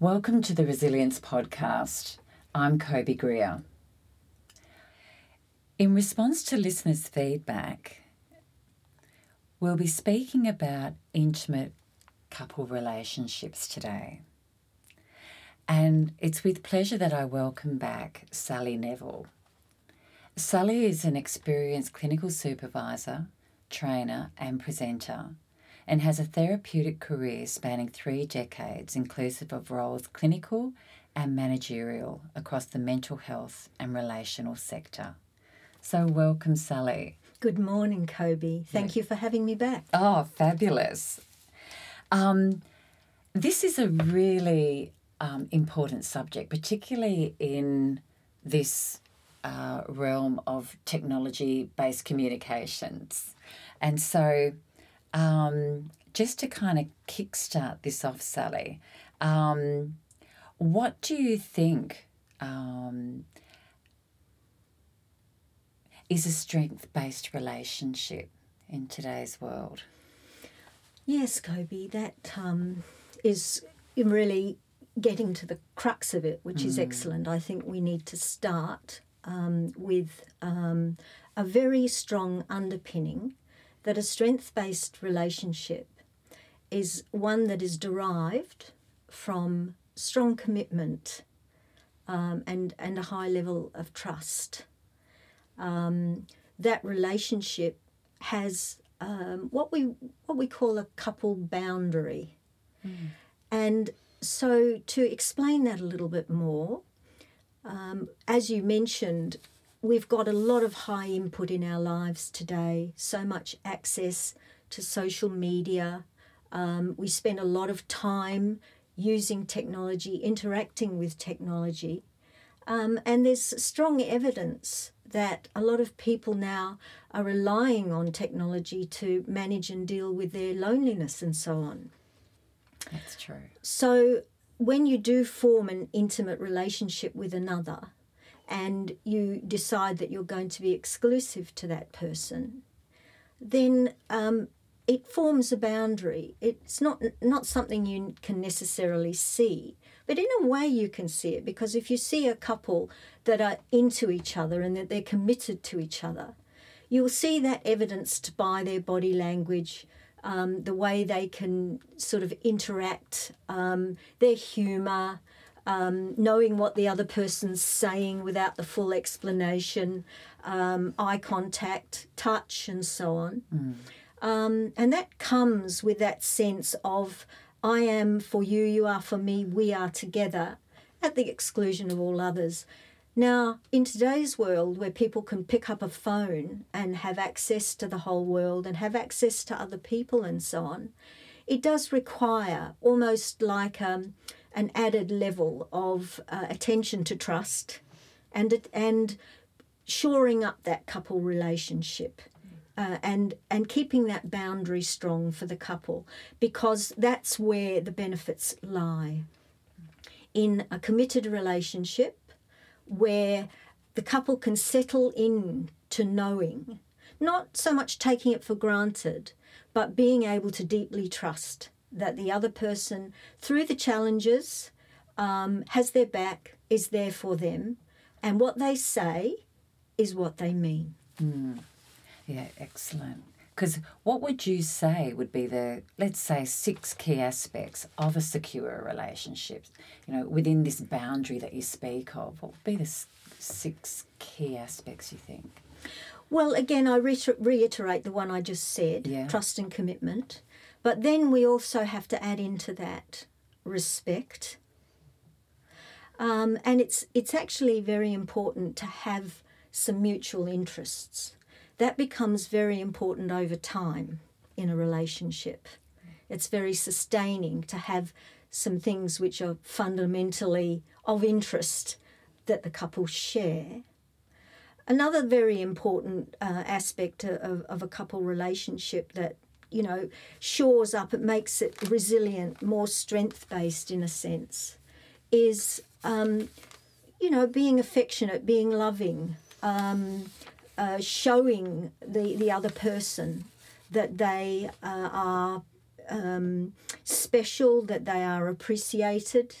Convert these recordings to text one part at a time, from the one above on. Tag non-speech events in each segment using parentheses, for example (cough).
Welcome to the Resilience Podcast. I'm Kobe Greer. In response to listeners' feedback, we'll be speaking about intimate couple relationships today. And it's with pleasure that I welcome back Sally Neville. Sally is an experienced clinical supervisor, trainer, and presenter, and has a therapeutic career spanning three decades, inclusive of roles clinical and managerial across the mental health and relational sector. So, welcome, Sally. Good morning, Kobe. Thank yeah. you for having me back. Oh, fabulous. Um, this is a really um, important subject, particularly in this uh, realm of technology based communications. And so, um, just to kind of kickstart this off, Sally, um, what do you think um, is a strength based relationship in today's world? Yes, Kobe, that um, is really getting to the crux of it, which mm. is excellent. I think we need to start um, with um, a very strong underpinning that a strength based relationship is one that is derived from strong commitment um, and, and a high level of trust. Um, that relationship has um, what we what we call a couple boundary, mm. and so to explain that a little bit more, um, as you mentioned, we've got a lot of high input in our lives today, so much access to social media. Um, we spend a lot of time using technology, interacting with technology. Um, and there's strong evidence that a lot of people now are relying on technology to manage and deal with their loneliness and so on. That's true. So when you do form an intimate relationship with another and you decide that you're going to be exclusive to that person, then um, it forms a boundary. It's not not something you can necessarily see, but in a way you can see it because if you see a couple that are into each other and that they're committed to each other, you'll see that evidenced by their body language, um, the way they can sort of interact, um, their humour, um, knowing what the other person's saying without the full explanation, um, eye contact, touch, and so on. Mm. and that comes with that sense of I am for you, you are for me, we are together, at the exclusion of all others. Now, in today's world where people can pick up a phone and have access to the whole world and have access to other people and so on, it does require almost like um, an added level of uh, attention to trust and, and shoring up that couple relationship. Uh, and and keeping that boundary strong for the couple because that's where the benefits lie in a committed relationship where the couple can settle in to knowing, not so much taking it for granted, but being able to deeply trust that the other person, through the challenges, um, has their back, is there for them, and what they say is what they mean. Mm. Yeah, excellent. Because what would you say would be the, let's say, six key aspects of a secure relationship? You know, within this boundary that you speak of, what would be the six key aspects you think? Well, again, I reiterate the one I just said yeah. trust and commitment. But then we also have to add into that respect. Um, and it's, it's actually very important to have some mutual interests that becomes very important over time in a relationship. It's very sustaining to have some things which are fundamentally of interest that the couple share. Another very important uh, aspect of, of a couple relationship that you know shores up, it makes it resilient, more strength based in a sense, is um, you know being affectionate, being loving, um, uh, showing the, the other person that they uh, are um, special, that they are appreciated.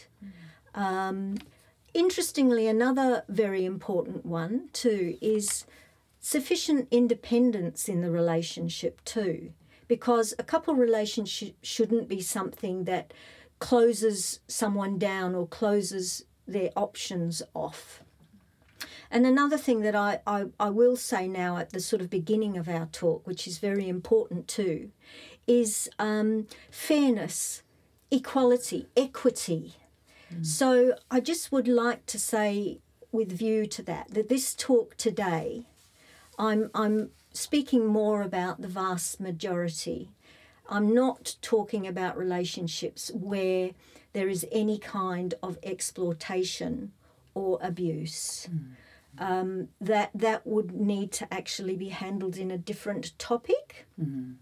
Um, interestingly, another very important one too is sufficient independence in the relationship too, because a couple relationship shouldn't be something that closes someone down or closes their options off. And another thing that I, I, I, will say now at the sort of beginning of our talk, which is very important too, is um, fairness, equality, equity. Mm. So I just would like to say, with view to that, that this talk today, I'm, I'm speaking more about the vast majority. I'm not talking about relationships where there is any kind of exploitation or abuse. Mm um, that that would need to actually be handled in a different topic. Mm-hmm.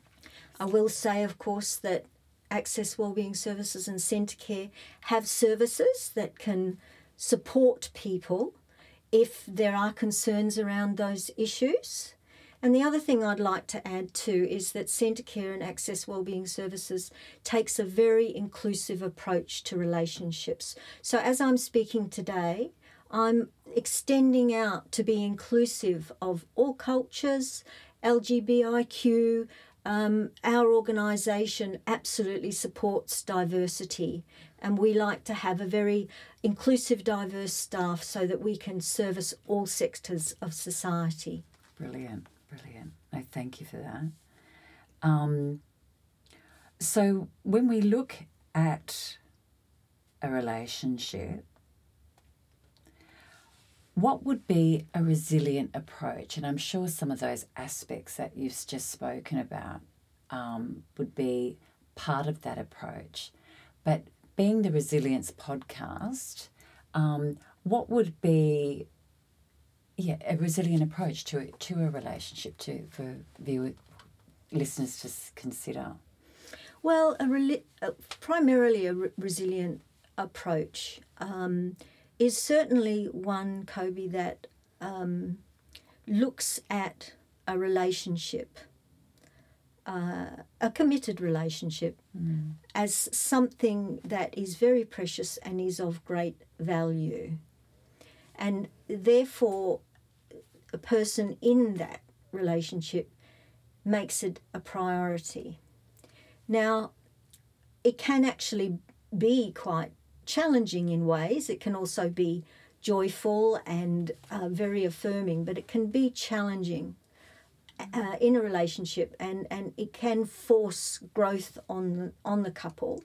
I will say, of course, that Access Wellbeing Services and Centacare have services that can support people if there are concerns around those issues. And the other thing I'd like to add too is that Centacare and Access Wellbeing Services takes a very inclusive approach to relationships. So as I'm speaking today, I'm extending out to be inclusive of all cultures, LGBTIQ. Um, our organisation absolutely supports diversity, and we like to have a very inclusive, diverse staff so that we can service all sectors of society. Brilliant, brilliant. No, thank you for that. Um, so, when we look at a relationship, what would be a resilient approach? And I'm sure some of those aspects that you've just spoken about um, would be part of that approach. But being the Resilience podcast, um, what would be yeah, a resilient approach to it, to a relationship to for viewer listeners to consider? Well, a re- uh, primarily a re- resilient approach um, is certainly one, Kobe, that um, looks at a relationship, uh, a committed relationship, mm. as something that is very precious and is of great value. And therefore, a person in that relationship makes it a priority. Now, it can actually be quite challenging in ways. It can also be joyful and uh, very affirming, but it can be challenging uh, in a relationship, and and it can force growth on on the couple.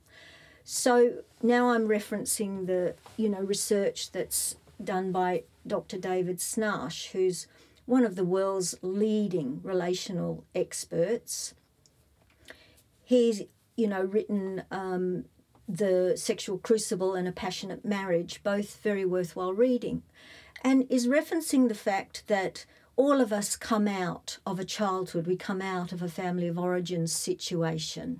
So now I'm referencing the you know research that's done by Dr. David Schnarch, who's one of the world's leading relational experts. He's you know written um, the Sexual Crucible and A Passionate Marriage, both very worthwhile reading, and is referencing the fact that all of us come out of a childhood, we come out of a family of origin situation.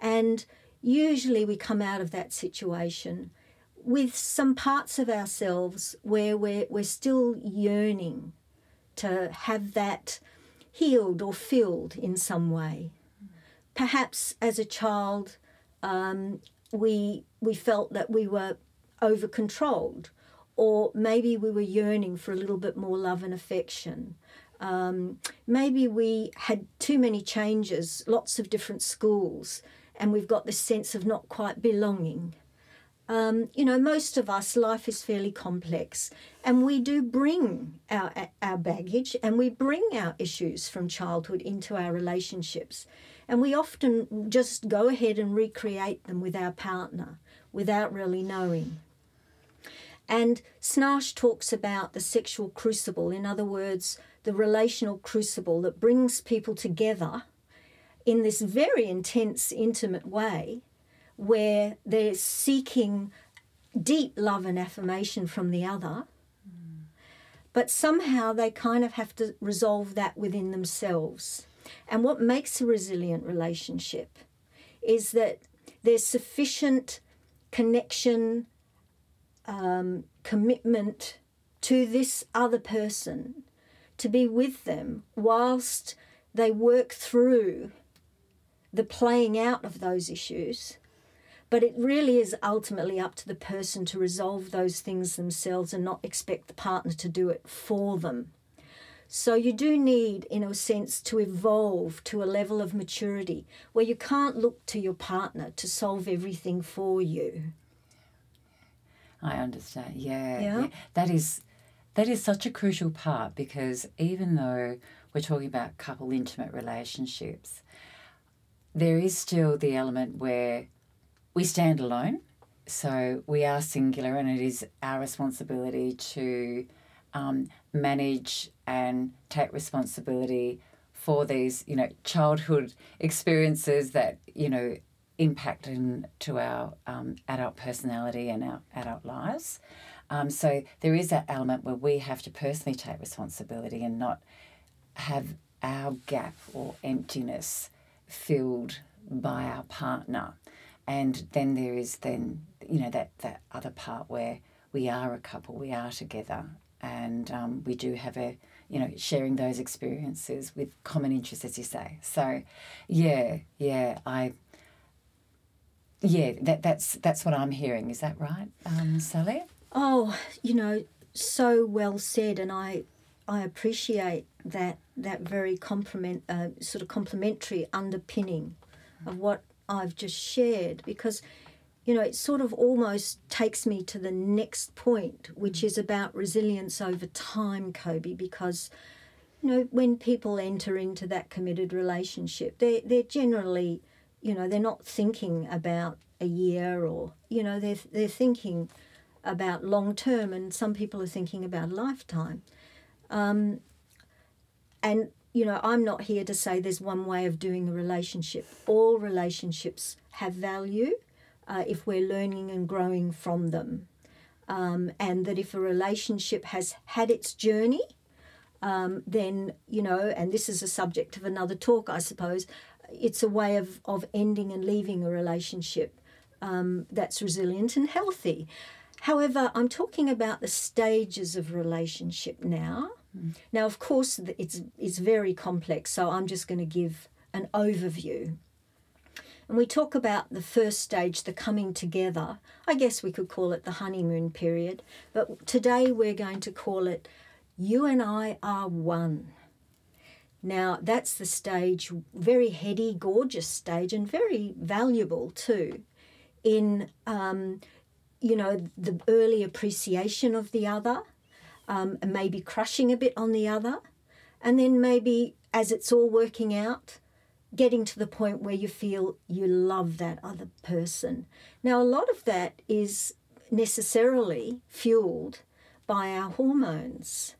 And usually we come out of that situation with some parts of ourselves where we're, we're still yearning to have that healed or filled in some way. Perhaps as a child, um, we we felt that we were over controlled, or maybe we were yearning for a little bit more love and affection. Um, maybe we had too many changes, lots of different schools, and we've got this sense of not quite belonging. Um, you know, most of us, life is fairly complex, and we do bring our, our baggage and we bring our issues from childhood into our relationships. And we often just go ahead and recreate them with our partner without really knowing. And Schnarch talks about the sexual crucible, in other words, the relational crucible that brings people together in this very intense, intimate way where they're seeking deep love and affirmation from the other. But somehow they kind of have to resolve that within themselves. And what makes a resilient relationship is that there's sufficient connection, um, commitment to this other person to be with them whilst they work through the playing out of those issues. But it really is ultimately up to the person to resolve those things themselves and not expect the partner to do it for them. So you do need, in a sense, to evolve to a level of maturity where you can't look to your partner to solve everything for you. I understand. Yeah, Yeah. yeah. That is that is such a crucial part because even though we're talking about couple intimate relationships, there is still the element where we stand alone. So we are singular, and it is our responsibility to um, manage and take responsibility for these, you know, childhood experiences that you know impact into our um, adult personality and our adult lives. Um, so there is that element where we have to personally take responsibility and not have our gap or emptiness filled by our partner. And then there is then you know that that other part where we are a couple, we are together, and um, we do have a you know sharing those experiences with common interests, as you say. So, yeah, yeah, I yeah, that that's that's what I'm hearing. Is that right, um, Sally? Oh, you know, so well said, and I, I appreciate that that very compliment, uh, sort of complimentary underpinning of what I've just shared, because, you know, it sort of almost takes me to the next point, which is about resilience over time, Kobe, because. You know, when people enter into that committed relationship, they they're generally, you know, they're not thinking about a year or you know they're they're thinking about long term, and some people are thinking about lifetime. Um, and you know, I'm not here to say there's one way of doing a relationship. All relationships have value uh, if we're learning and growing from them. Um, and that if a relationship has had its journey, um, then, you know, and this is a subject of another talk, I suppose, it's a way of, of ending and leaving a relationship um, that's resilient and healthy. However, I'm talking about the stages of relationship now. Now, of course, it's it's very complex, so I'm just going to give an overview. And we talk about the first stage, the coming together. I guess we could call it the honeymoon period, but today we're going to call it you and I are one. Now, that's the stage, very heady, gorgeous stage, and very valuable too, in um, you know the early appreciation of the other, um, and maybe crushing a bit on the other, and then maybe as it's all working out, getting to the point where you feel you love that other person. Now, a lot of that is necessarily fueled by our hormones.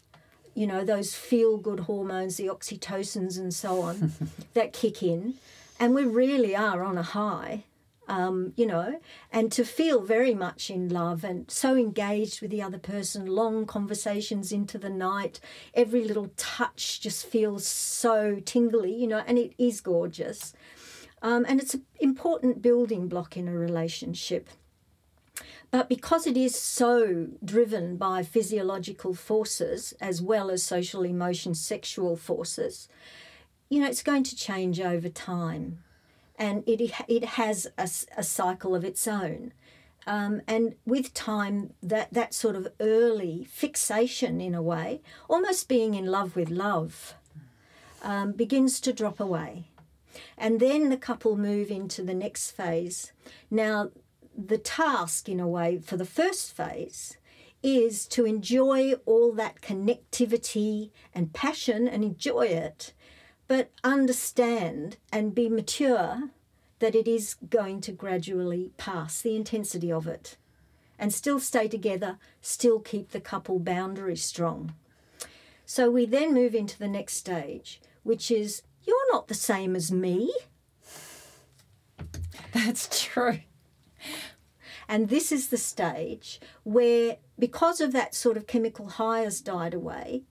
You know, those feel good hormones, the oxytocins and so on, (laughs) that kick in. And we really are on a high, um, you know, and to feel very much in love and so engaged with the other person, long conversations into the night, every little touch just feels so tingly, you know, and it is gorgeous. Um, and it's an important building block in a relationship. But because it is so driven by physiological forces as well as social emotion, sexual forces, you know, it's going to change over time. And it, it has a, a cycle of its own. Um, and with time, that, that sort of early fixation, in a way, almost being in love with love, um, begins to drop away. And then the couple move into the next phase. Now, the task, in a way, for the first phase is to enjoy all that connectivity and passion and enjoy it, but understand and be mature that it is going to gradually pass the intensity of it and still stay together, still keep the couple boundary strong. So we then move into the next stage, which is you're not the same as me. (laughs) That's true. And this is the stage where, because of that sort of chemical high has died away,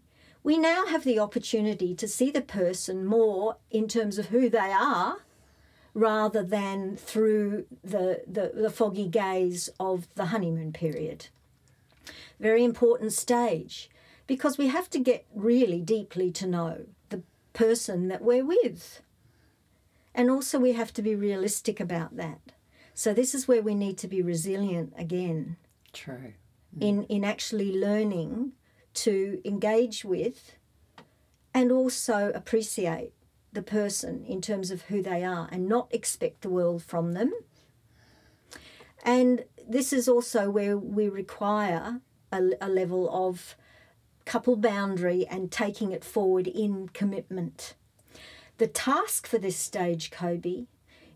we now have the opportunity to see the person more in terms of who they are rather than through the, the, the foggy gaze of the honeymoon period. Very important stage because we have to get really deeply to know the person that we're with. And also, we have to be realistic about that. So, this is where we need to be resilient again True. in, in actually learning to engage with and also appreciate the person in terms of who they are and not expect the world from them. And this is also where we require a, a level of couple boundary and taking it forward in commitment. The task for this stage, Kobe,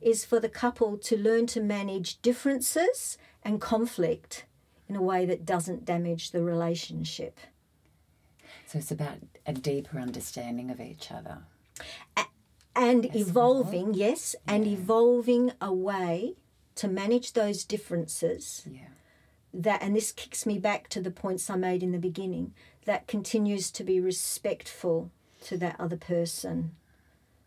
is for the couple to learn to manage differences and conflict in a way that doesn't damage the relationship. So it's about a deeper understanding of each other. And evolving, yes, and evolving a way to manage those differences Yeah. that and this kicks me back to the points I made in the beginning that continues to be respectful to that other person.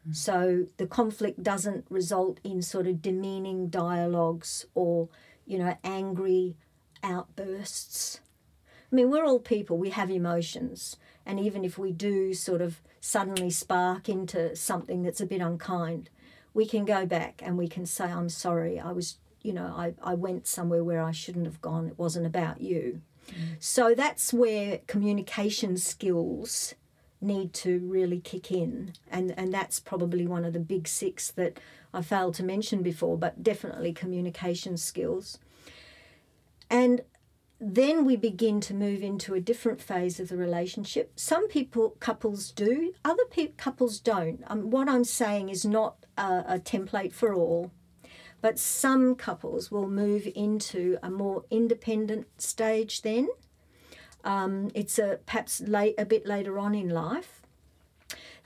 Mm. So the conflict doesn't result in sort of demeaning dialogues or, you know, angry outbursts. I mean, we're all people, we have emotions. And even if we do sort of suddenly spark into something that's a bit unkind, we can go back and we can say, I'm sorry, I was, you know, I, I went somewhere where I shouldn't have gone. It wasn't about you. Mm. So that's where communication skills need to really kick in. And, and that's probably one of the big six that I failed to mention before, but definitely communication skills. And then we begin to move into a different phase of the relationship. Some people, couples do, other pe- couples don't. Um, what I'm saying is not a, a template for all, but some couples will move into a more independent stage then. Um, it's a perhaps late, a bit later on in life.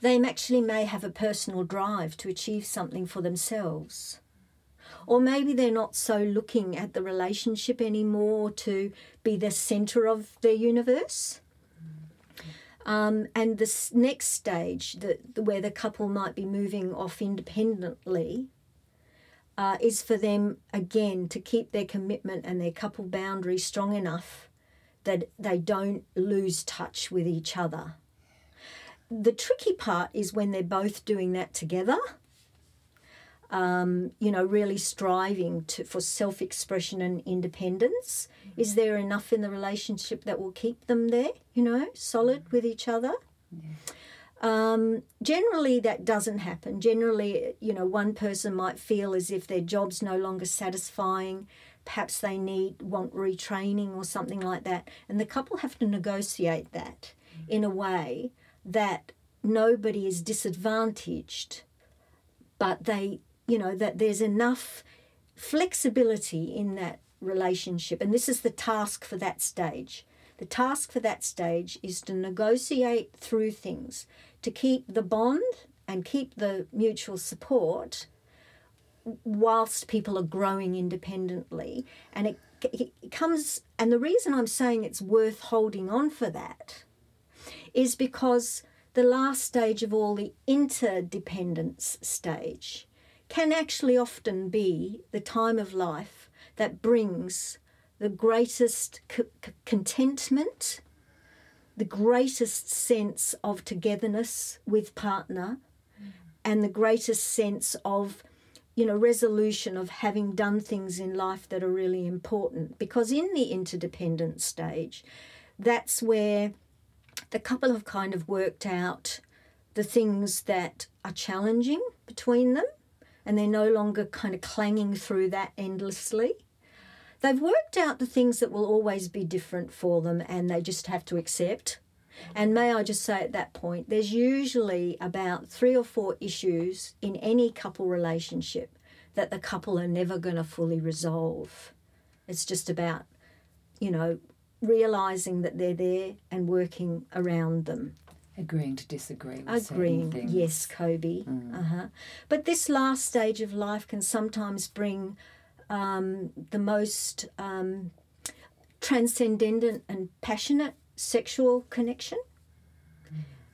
They actually may have a personal drive to achieve something for themselves. Or maybe they're not so looking at the relationship anymore to be the center of their universe. Um, and this next stage, the, where the couple might be moving off independently, uh, is for them again to keep their commitment and their couple boundary strong enough that they don't lose touch with each other. The tricky part is when they're both doing that together um, you know, really striving to for self expression and independence? Is there enough in the relationship that will keep them there, you know, solid with each other? Um, generally, that doesn't happen. Generally, you know, one person might feel as if their job's no longer satisfying. Perhaps they need want retraining or something like that, and the couple have to negotiate that in a way that nobody is disadvantaged but they you know that there's enough flexibility in that relationship. And this is the task for that stage. The task for that stage is to negotiate through things to keep the bond and keep the mutual support whilst people are growing independently. And it, it comes and the reason i'm saying it's worth holding on for that is because the last stage of all, the interdependence stage, can actually often be the time of life that brings the greatest c- c- contentment, the greatest sense of togetherness with partner, mm. and the greatest sense of you know resolution of having done things in life that are really important. Because in the interdependent stage that's where the couple have kind of worked out the things that are challenging between them and they're no longer kind of clanging through that endlessly. They've worked out the things that will always be different for them and they just have to accept. And may I just say at that point, there's usually about three or four issues in any couple relationship that the couple are never going to fully resolve. It's just about, you know, realizing that they're there and working around them. Agreeing to disagree with Agreeing, things. yes, Kobe. Uh-huh. But this last stage of life can sometimes bring um, the most um, transcendent and passionate sexual connection.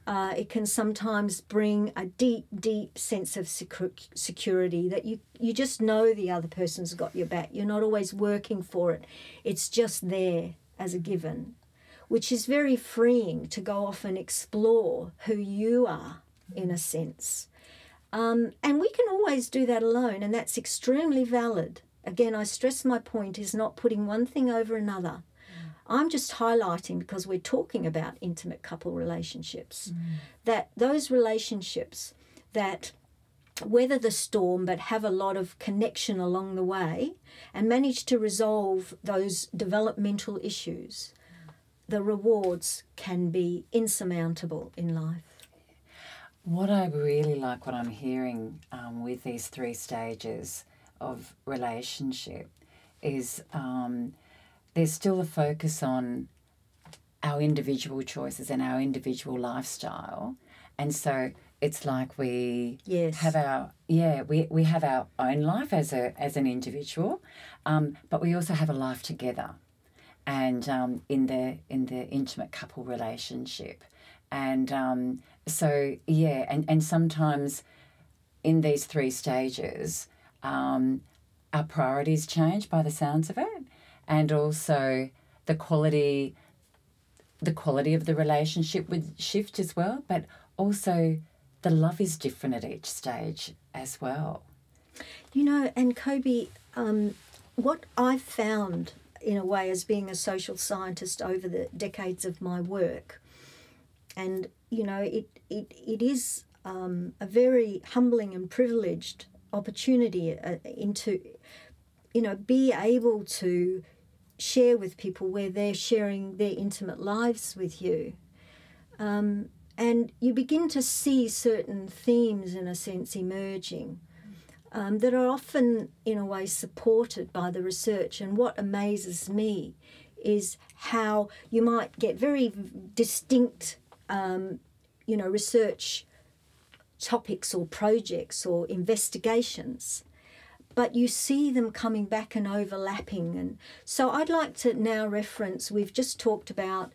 Uh, it can sometimes bring a deep, deep sense of secu- security that you, you just know the other person's got your back. You're not always working for it, it's just there as a given, which is very freeing to go off and explore who you are in a sense. Um, and we can always do that alone, and that's extremely valid. Again, I stress my point is not putting one thing over another. I'm just highlighting because we're talking about intimate couple relationships Mm. that those relationships that weather the storm but have a lot of connection along the way and manage to resolve those developmental issues, the rewards can be insurmountable in life. What I really like, what I'm hearing um, with these three stages of relationship, is um, there's still a focus on our individual choices and our individual lifestyle. And so it's like we Yes. have our yeah we, we have our own life as a as an individual, um, but we also have a life together, and um, in the in the intimate couple relationship, and um, so yeah, and and sometimes in these three stages, um, our priorities change by the sounds of it, and also the quality the quality of the relationship would shift as well, but also the love is different at each stage as well. You know, and Kobe, um, what I've found in a way as being a social scientist over the decades of my work, and you know, it it, it is um, a very humbling and privileged opportunity uh, into, you know, be able to share with people where they're sharing their intimate lives with you. Um, and you begin to see certain themes, in a sense, emerging um, that are often, in a way, supported by the research. And what amazes me is how you might get very distinct, um, you know, research topics or projects or investigations but you see them coming back and overlapping and so i'd like to now reference we've just talked about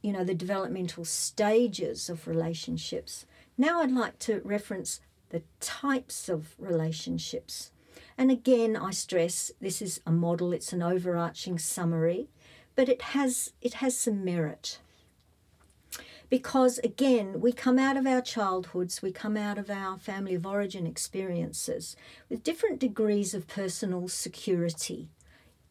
you know the developmental stages of relationships now i'd like to reference the types of relationships. And again i stress this is a model it's an overarching summary but it has it has some merit. Because again we come out of our childhoods we come out of our family of origin experiences with different degrees of personal security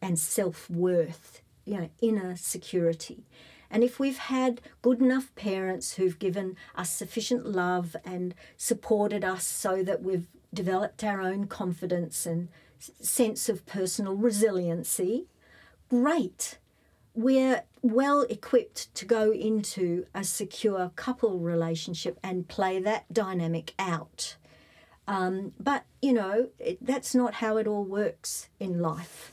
and self-worth you know inner security and if we've had good enough parents who've given us sufficient love and supported us so that we've developed our own confidence and sense of personal resiliency great we're well equipped to go into a secure couple relationship and play that dynamic out. Um, but, you know, it, that's not how it all works in life.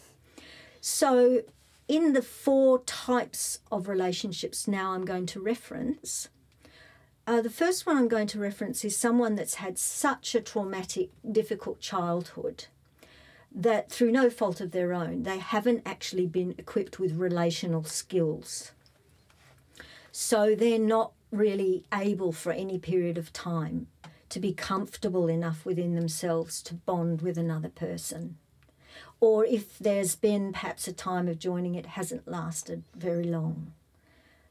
So, in the four types of relationships now I'm going to reference, uh, the first one I'm going to reference is someone that's had such a traumatic, difficult childhood that through no fault of their own, they haven't actually been equipped with relational skills. So they're not really able for any period of time to be comfortable enough within themselves to bond with another person. Or if there's been perhaps a time of joining, it hasn't lasted very long.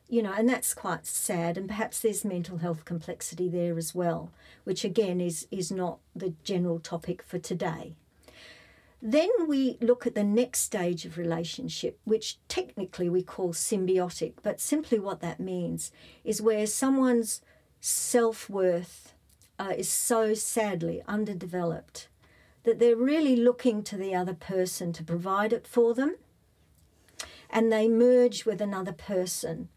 You know, and that's quite sad, and perhaps there's mental health complexity there as well, which again is, is not the general topic for today. Then we look at the next stage of relationship, which technically we call symbiotic, but simply what that means is where someone's self worth uh, is so sadly underdeveloped that they're really looking to the other person to provide it for them. And they merge with another person,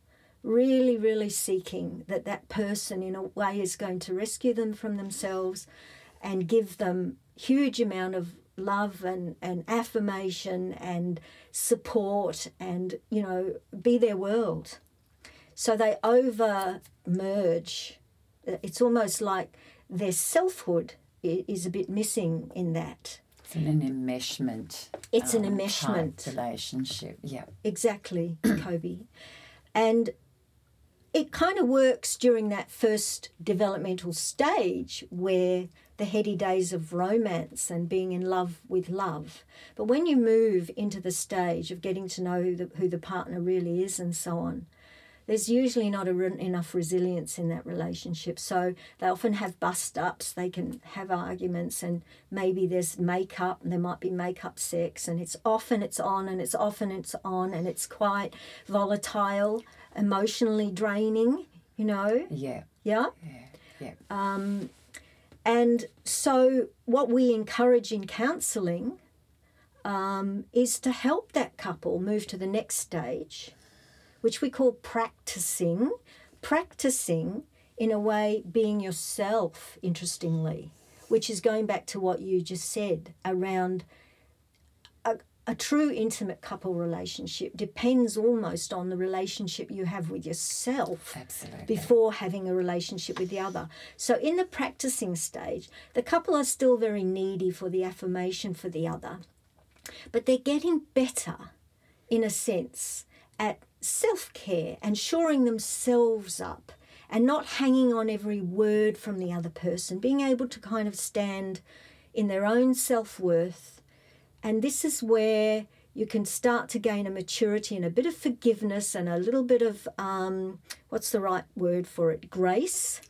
really, really seeking that that person, in a way, is going to rescue them from themselves and give them huge amount of love and, and affirmation and support and you know be their world so they over merge it's almost like their selfhood is a bit missing in that It's an enmeshment. It's an um, type enmeshment. relationship. Yeah. exactly (clears throat) kobe and it kind of works during that first developmental stage where the heady days of romance and being in love with love. But when you move into the stage of getting to know who the, who the partner really is and so on, there's usually not a, enough resilience in that relationship. So they often have bust ups, they can have arguments, and maybe there's makeup, and there might be makeup sex, and it's often it's on, and it's often it's on, and it's quite volatile, emotionally draining, you know? Yeah. Yeah? Yeah. Yeah. Um, and so, what we encourage in counselling um, is to help that couple move to the next stage which we call practicing. Practicing, in a way, being yourself, interestingly, which is going back to what you just said around a, a true intimate couple relationship depends almost on the relationship you have with yourself Absolutely. before having a relationship with the other. So, in the practicing stage, the couple are still very needy for the affirmation for the other, but they're getting better in a sense at self care and shoring themselves up and not hanging on every word from the other person, being able to kind of stand in their own self worth. And this is where you can start to gain a maturity and a bit of forgiveness and a little bit of um, what's the right word for it? Grace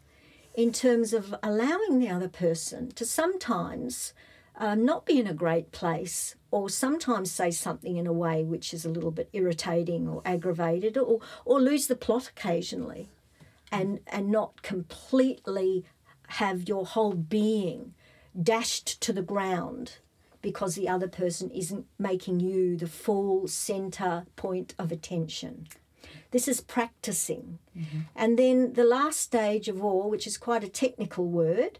in terms of allowing the other person to sometimes um, not be in a great place or sometimes say something in a way which is a little bit irritating or aggravated or, or lose the plot occasionally and, and not completely have your whole being dashed to the ground because the other person isn't making you the full center point of attention. This is practicing. Mm-hmm. And then the last stage of all, which is quite a technical word,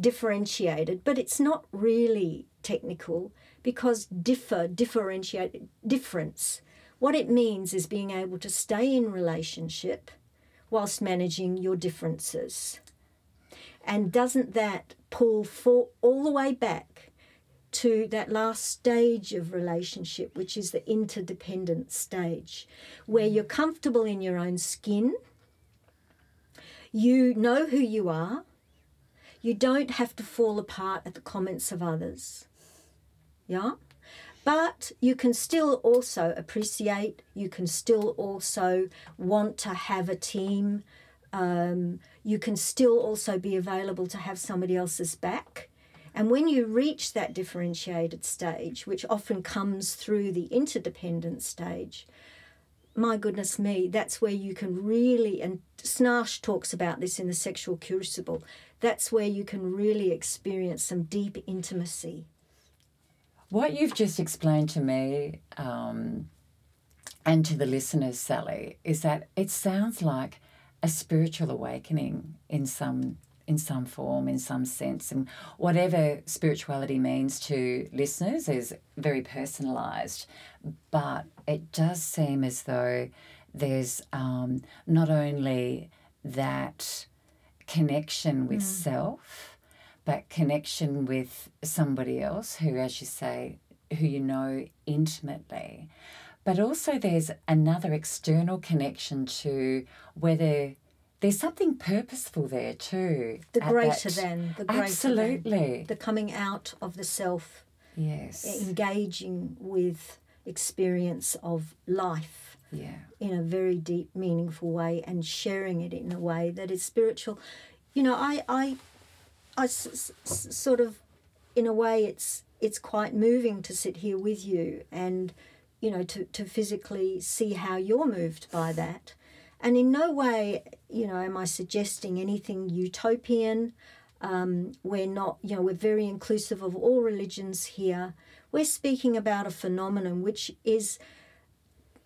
differentiated, but it's not really technical because differ, differentiate, difference. What it means is being able to stay in relationship whilst managing your differences. And doesn't that pull for all the way back to that last stage of relationship, which is the interdependent stage, where you're comfortable in your own skin, you know who you are, you don't have to fall apart at the comments of others. Yeah? But you can still also appreciate, you can still also want to have a team. Um, you can still also be available to have somebody else's back. And when you reach that differentiated stage, which often comes through the interdependent stage, my goodness me, that's where you can really, and Schnarch talks about this in the sexual crucible, that's where you can really experience some deep intimacy. What you've just explained to me um, and to the listeners, Sally, is that it sounds like a spiritual awakening in some in some form, in some sense, and whatever spirituality means to listeners is very personalised. But it does seem as though there's um, not only that connection with mm. self, but connection with somebody else who, as you say, who you know intimately. But also, there's another external connection to whether there's something purposeful there too. The greater that, than, the greater absolutely, than, the coming out of the self. Yes, engaging with experience of life yeah. in a very deep, meaningful way and sharing it in a way that is spiritual. You know, I, I, I s- s- sort of, in a way, it's it's quite moving to sit here with you and, you know, to, to physically see how you're moved by that. And in no way, you know, am I suggesting anything utopian. Um, we're not, you know, we're very inclusive of all religions here. We're speaking about a phenomenon which is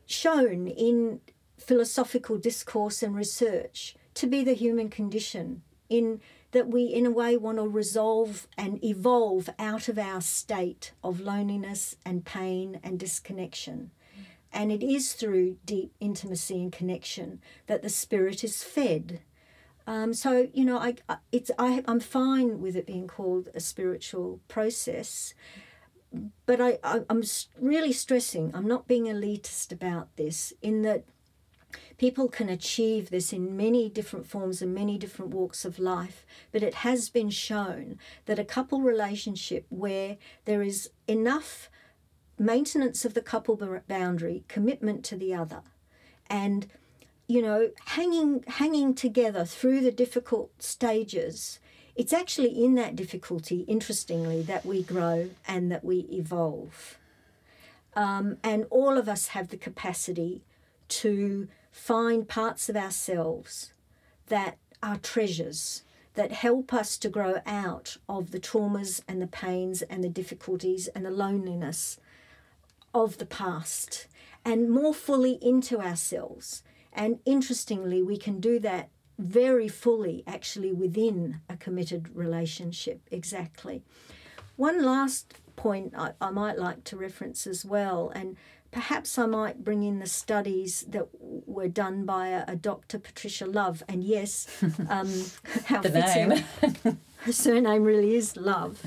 shown in philosophical discourse and research to be the human condition in that we in a way want to resolve and evolve out of our state of loneliness and pain and disconnection and it is through deep intimacy and connection that the spirit is fed. Um, so you know I, it's I, i'm fine with it being called a spiritual process but I, I, I'm really stressing, I'm not being elitist about this, in that people can achieve this in many different forms and many different walks of life, but it has been shown that a couple relationship where there is enough maintenance of the couple boundary, commitment to the other, and you know, hanging hanging together through the difficult stages. It's actually in that difficulty, interestingly, that we grow and that we evolve. Um, and all of us have the capacity to find parts of ourselves that are treasures that help us to grow out of the traumas and the pains and the difficulties and the loneliness of the past and more fully into ourselves. And interestingly, we can do that very fully actually within a committed relationship. Exactly. One last point I, I might like to reference as well, and perhaps I might bring in the studies that were done by a, a Dr. Patricia Love. And yes, (laughs) um, how The fitting. name. Her surname really is Love.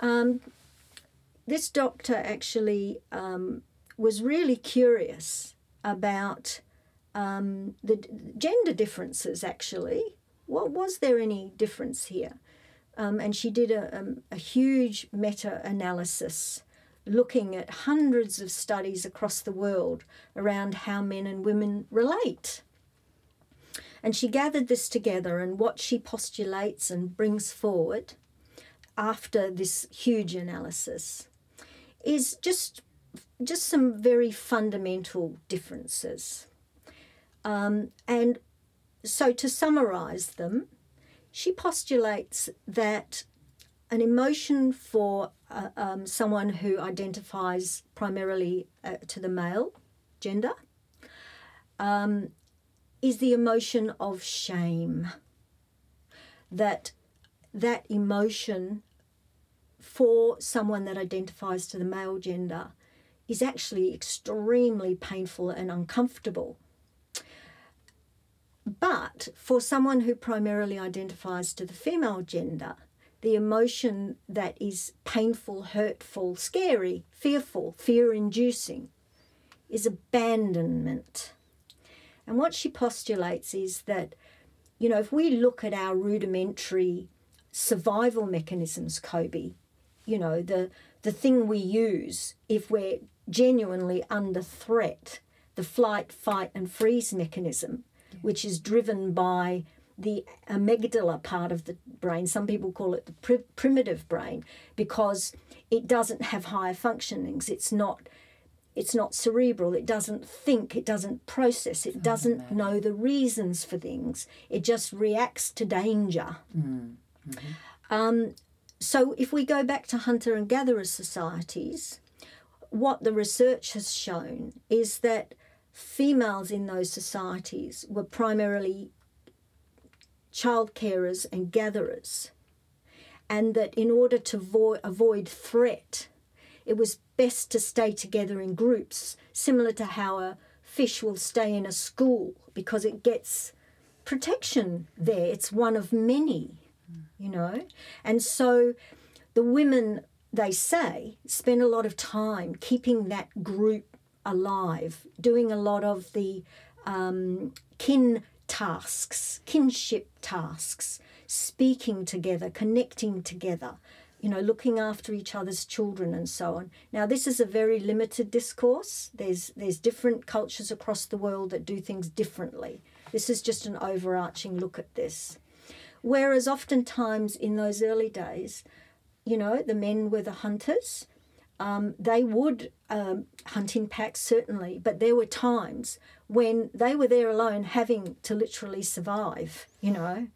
Um, this doctor actually um, was really curious about um, the gender differences, actually. What was there any difference here? Um, and she did a, um, a huge meta analysis looking at hundreds of studies across the world around how men and women relate. And she gathered this together, and what she postulates and brings forward after this huge analysis is just just some very fundamental differences. Um, and so, to summarize them, she postulates that an emotion for uh, um, someone who identifies primarily uh, to the male gender um, is the emotion of shame. That that emotion for someone that identifies to the male gender is actually extremely painful and uncomfortable. But for someone who primarily identifies to the female gender, the emotion that is painful, hurtful, scary, fearful, fear inducing is abandonment. And what she postulates is that, you know, if we look at our rudimentary survival mechanisms, Kobe, you know, the, the thing we use if we're genuinely under threat, the flight, fight, and freeze mechanism, which is driven by the amygdala part of the brain. Some people call it the pri- primitive brain because it doesn't have higher functionings. It's not. It's not cerebral. It doesn't think. It doesn't process. It doesn't know the reasons for things. It just reacts to danger. Um, so, if we go back to hunter and gatherer societies, what the research has shown is that females in those societies were primarily child carers and gatherers, and that in order to vo- avoid threat, it was best to stay together in groups, similar to how a fish will stay in a school because it gets protection there. It's one of many, you know? And so the women, they say, spend a lot of time keeping that group alive, doing a lot of the um, kin tasks, kinship tasks, speaking together, connecting together, you know, looking after each other's children and so on. Now, this is a very limited discourse. There's there's different cultures across the world that do things differently. This is just an overarching look at this. Whereas oftentimes in those early days, you know, the men were the hunters. Um, they would um, hunt in packs, certainly, but there were times when they were there alone having to literally survive, you know,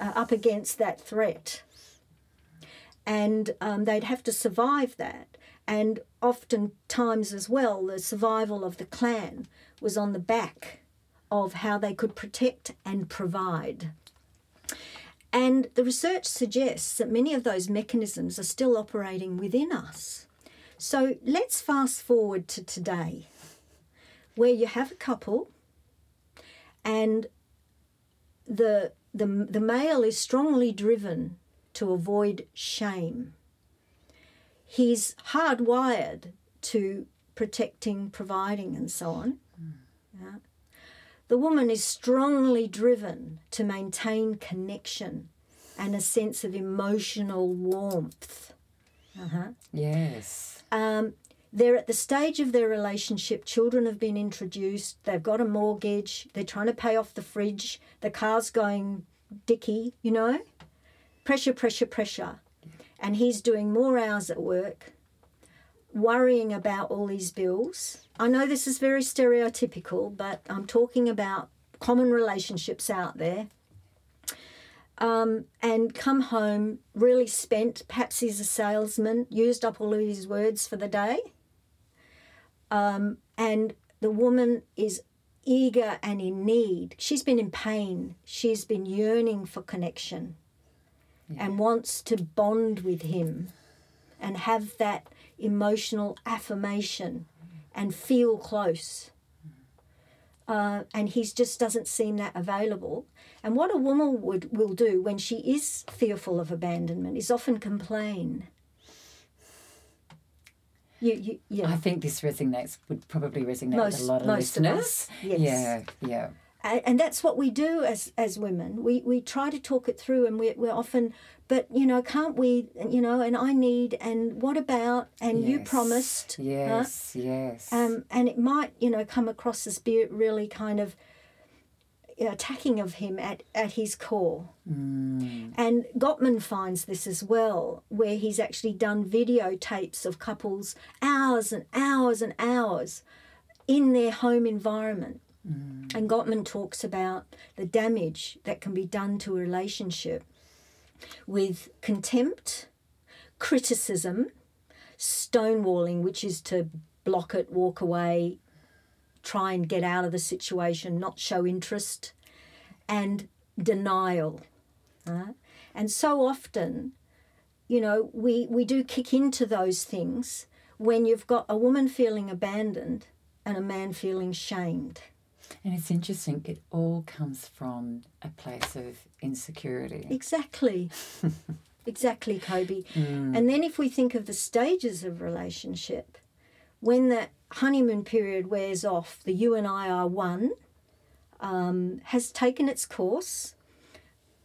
uh, up against that threat. And um, they'd have to survive that. And oftentimes, as well, the survival of the clan was on the back of how they could protect and provide. And the research suggests that many of those mechanisms are still operating within us. So let's fast forward to today, where you have a couple and the, the, the male is strongly driven to avoid shame. He's hardwired to protecting, providing, and so on. Hmm. Yeah. The woman is strongly driven to maintain connection and a sense of emotional warmth. Uh-huh. Yes. Um, they're at the stage of their relationship, children have been introduced, they've got a mortgage, they're trying to pay off the fridge, the car's going dicky, you know? Pressure, pressure, pressure. And he's doing more hours at work, worrying about all these bills. I know this is very stereotypical, but I'm talking about common relationships out there. Um, and come home really spent. Perhaps he's a salesman, used up all of his words for the day. Um, and the woman is eager and in need. She's been in pain. She's been yearning for connection yeah. and wants to bond with him and have that emotional affirmation and feel close. Uh, and he just doesn't seem that available. And what a woman would will do when she is fearful of abandonment is often complain. You, you, yeah. I think this resonates would probably resonate most, with a lot of listeners. Of yes. Yeah, yeah. And that's what we do as as women. We we try to talk it through, and we're, we're often, but you know, can't we? You know, and I need, and what about? And yes. you promised. Yes, huh? yes. Um, and it might, you know, come across as be really kind of attacking of him at, at his core. Mm. And Gottman finds this as well, where he's actually done videotapes of couples hours and hours and hours in their home environment. Mm. And Gottman talks about the damage that can be done to a relationship with contempt, criticism, stonewalling, which is to block it, walk away, try and get out of the situation, not show interest, and denial. Right? And so often, you know, we, we do kick into those things when you've got a woman feeling abandoned and a man feeling shamed. And it's interesting, it all comes from a place of insecurity. Exactly. (laughs) exactly, Kobe. Mm. And then if we think of the stages of relationship, when that honeymoon period wears off, the you and I are one um, has taken its course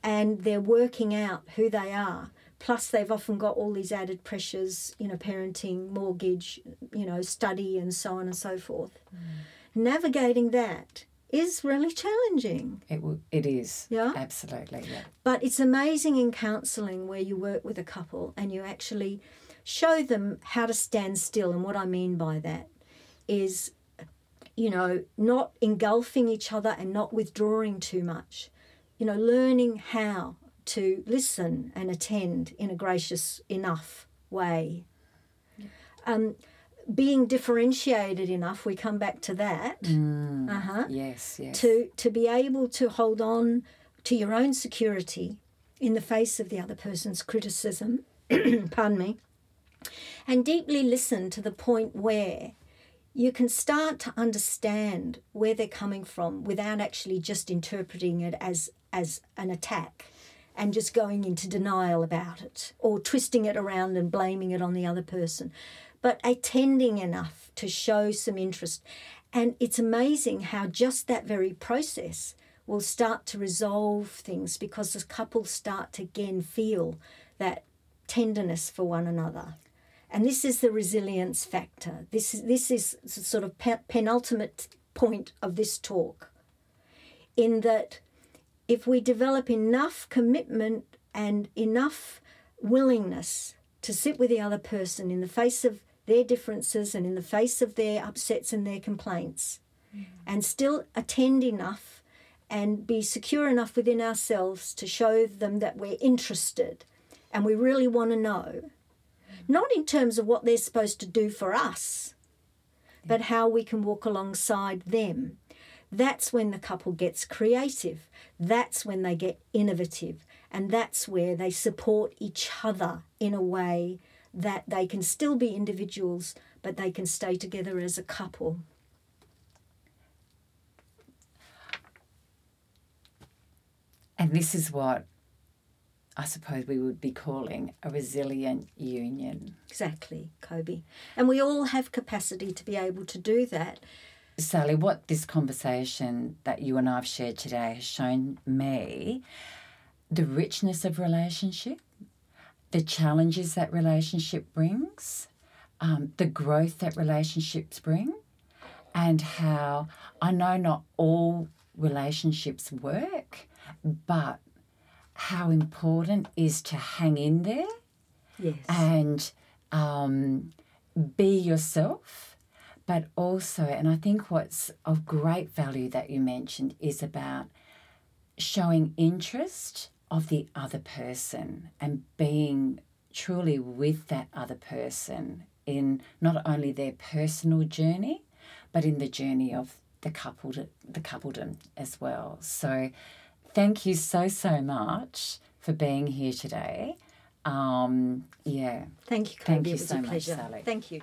and they're working out who they are. Plus, they've often got all these added pressures, you know, parenting, mortgage, you know, study, and so on and so forth. Mm. Navigating that is really challenging. It w- it is. Yeah. Absolutely. Yeah. But it's amazing in counselling where you work with a couple and you actually show them how to stand still. And what I mean by that is, you know, not engulfing each other and not withdrawing too much. You know, learning how to listen and attend in a gracious enough way. Um, being differentiated enough, we come back to that. Mm, uh-huh, yes, yes. To to be able to hold on to your own security in the face of the other person's criticism. (clears throat) pardon me. And deeply listen to the point where you can start to understand where they're coming from without actually just interpreting it as as an attack and just going into denial about it or twisting it around and blaming it on the other person but attending enough to show some interest and it's amazing how just that very process will start to resolve things because the couples start to again feel that tenderness for one another and this is the resilience factor. This is, this is sort of pe- penultimate point of this talk. In that, if we develop enough commitment and enough willingness to sit with the other person in the face of their differences and in the face of their upsets and their complaints, mm. and still attend enough and be secure enough within ourselves to show them that we're interested and we really want to know not in terms of what they're supposed to do for us, but how we can walk alongside them. That's when the couple gets creative. That's when they get innovative. And that's where they support each other in a way that they can still be individuals, but they can stay together as a couple. And this is what I suppose we would be calling a resilient union. Exactly, Kobe. And we all have capacity to be able to do that. Sally, what this conversation that you and I have shared today has shown me the richness of relationship, the challenges that relationship brings, um, the growth that relationships bring and how I know not all relationships work, but how important is to hang in there Yes. and um, be yourself, but also, and I think what's of great value that you mentioned is about showing interest of the other person and being truly with that other person in not only their personal journey, but in the journey of the couple the coupledom as well. So thank you so so much for being here today. Um, yeah. Thank you. Thank you so much. Sally. Thank you.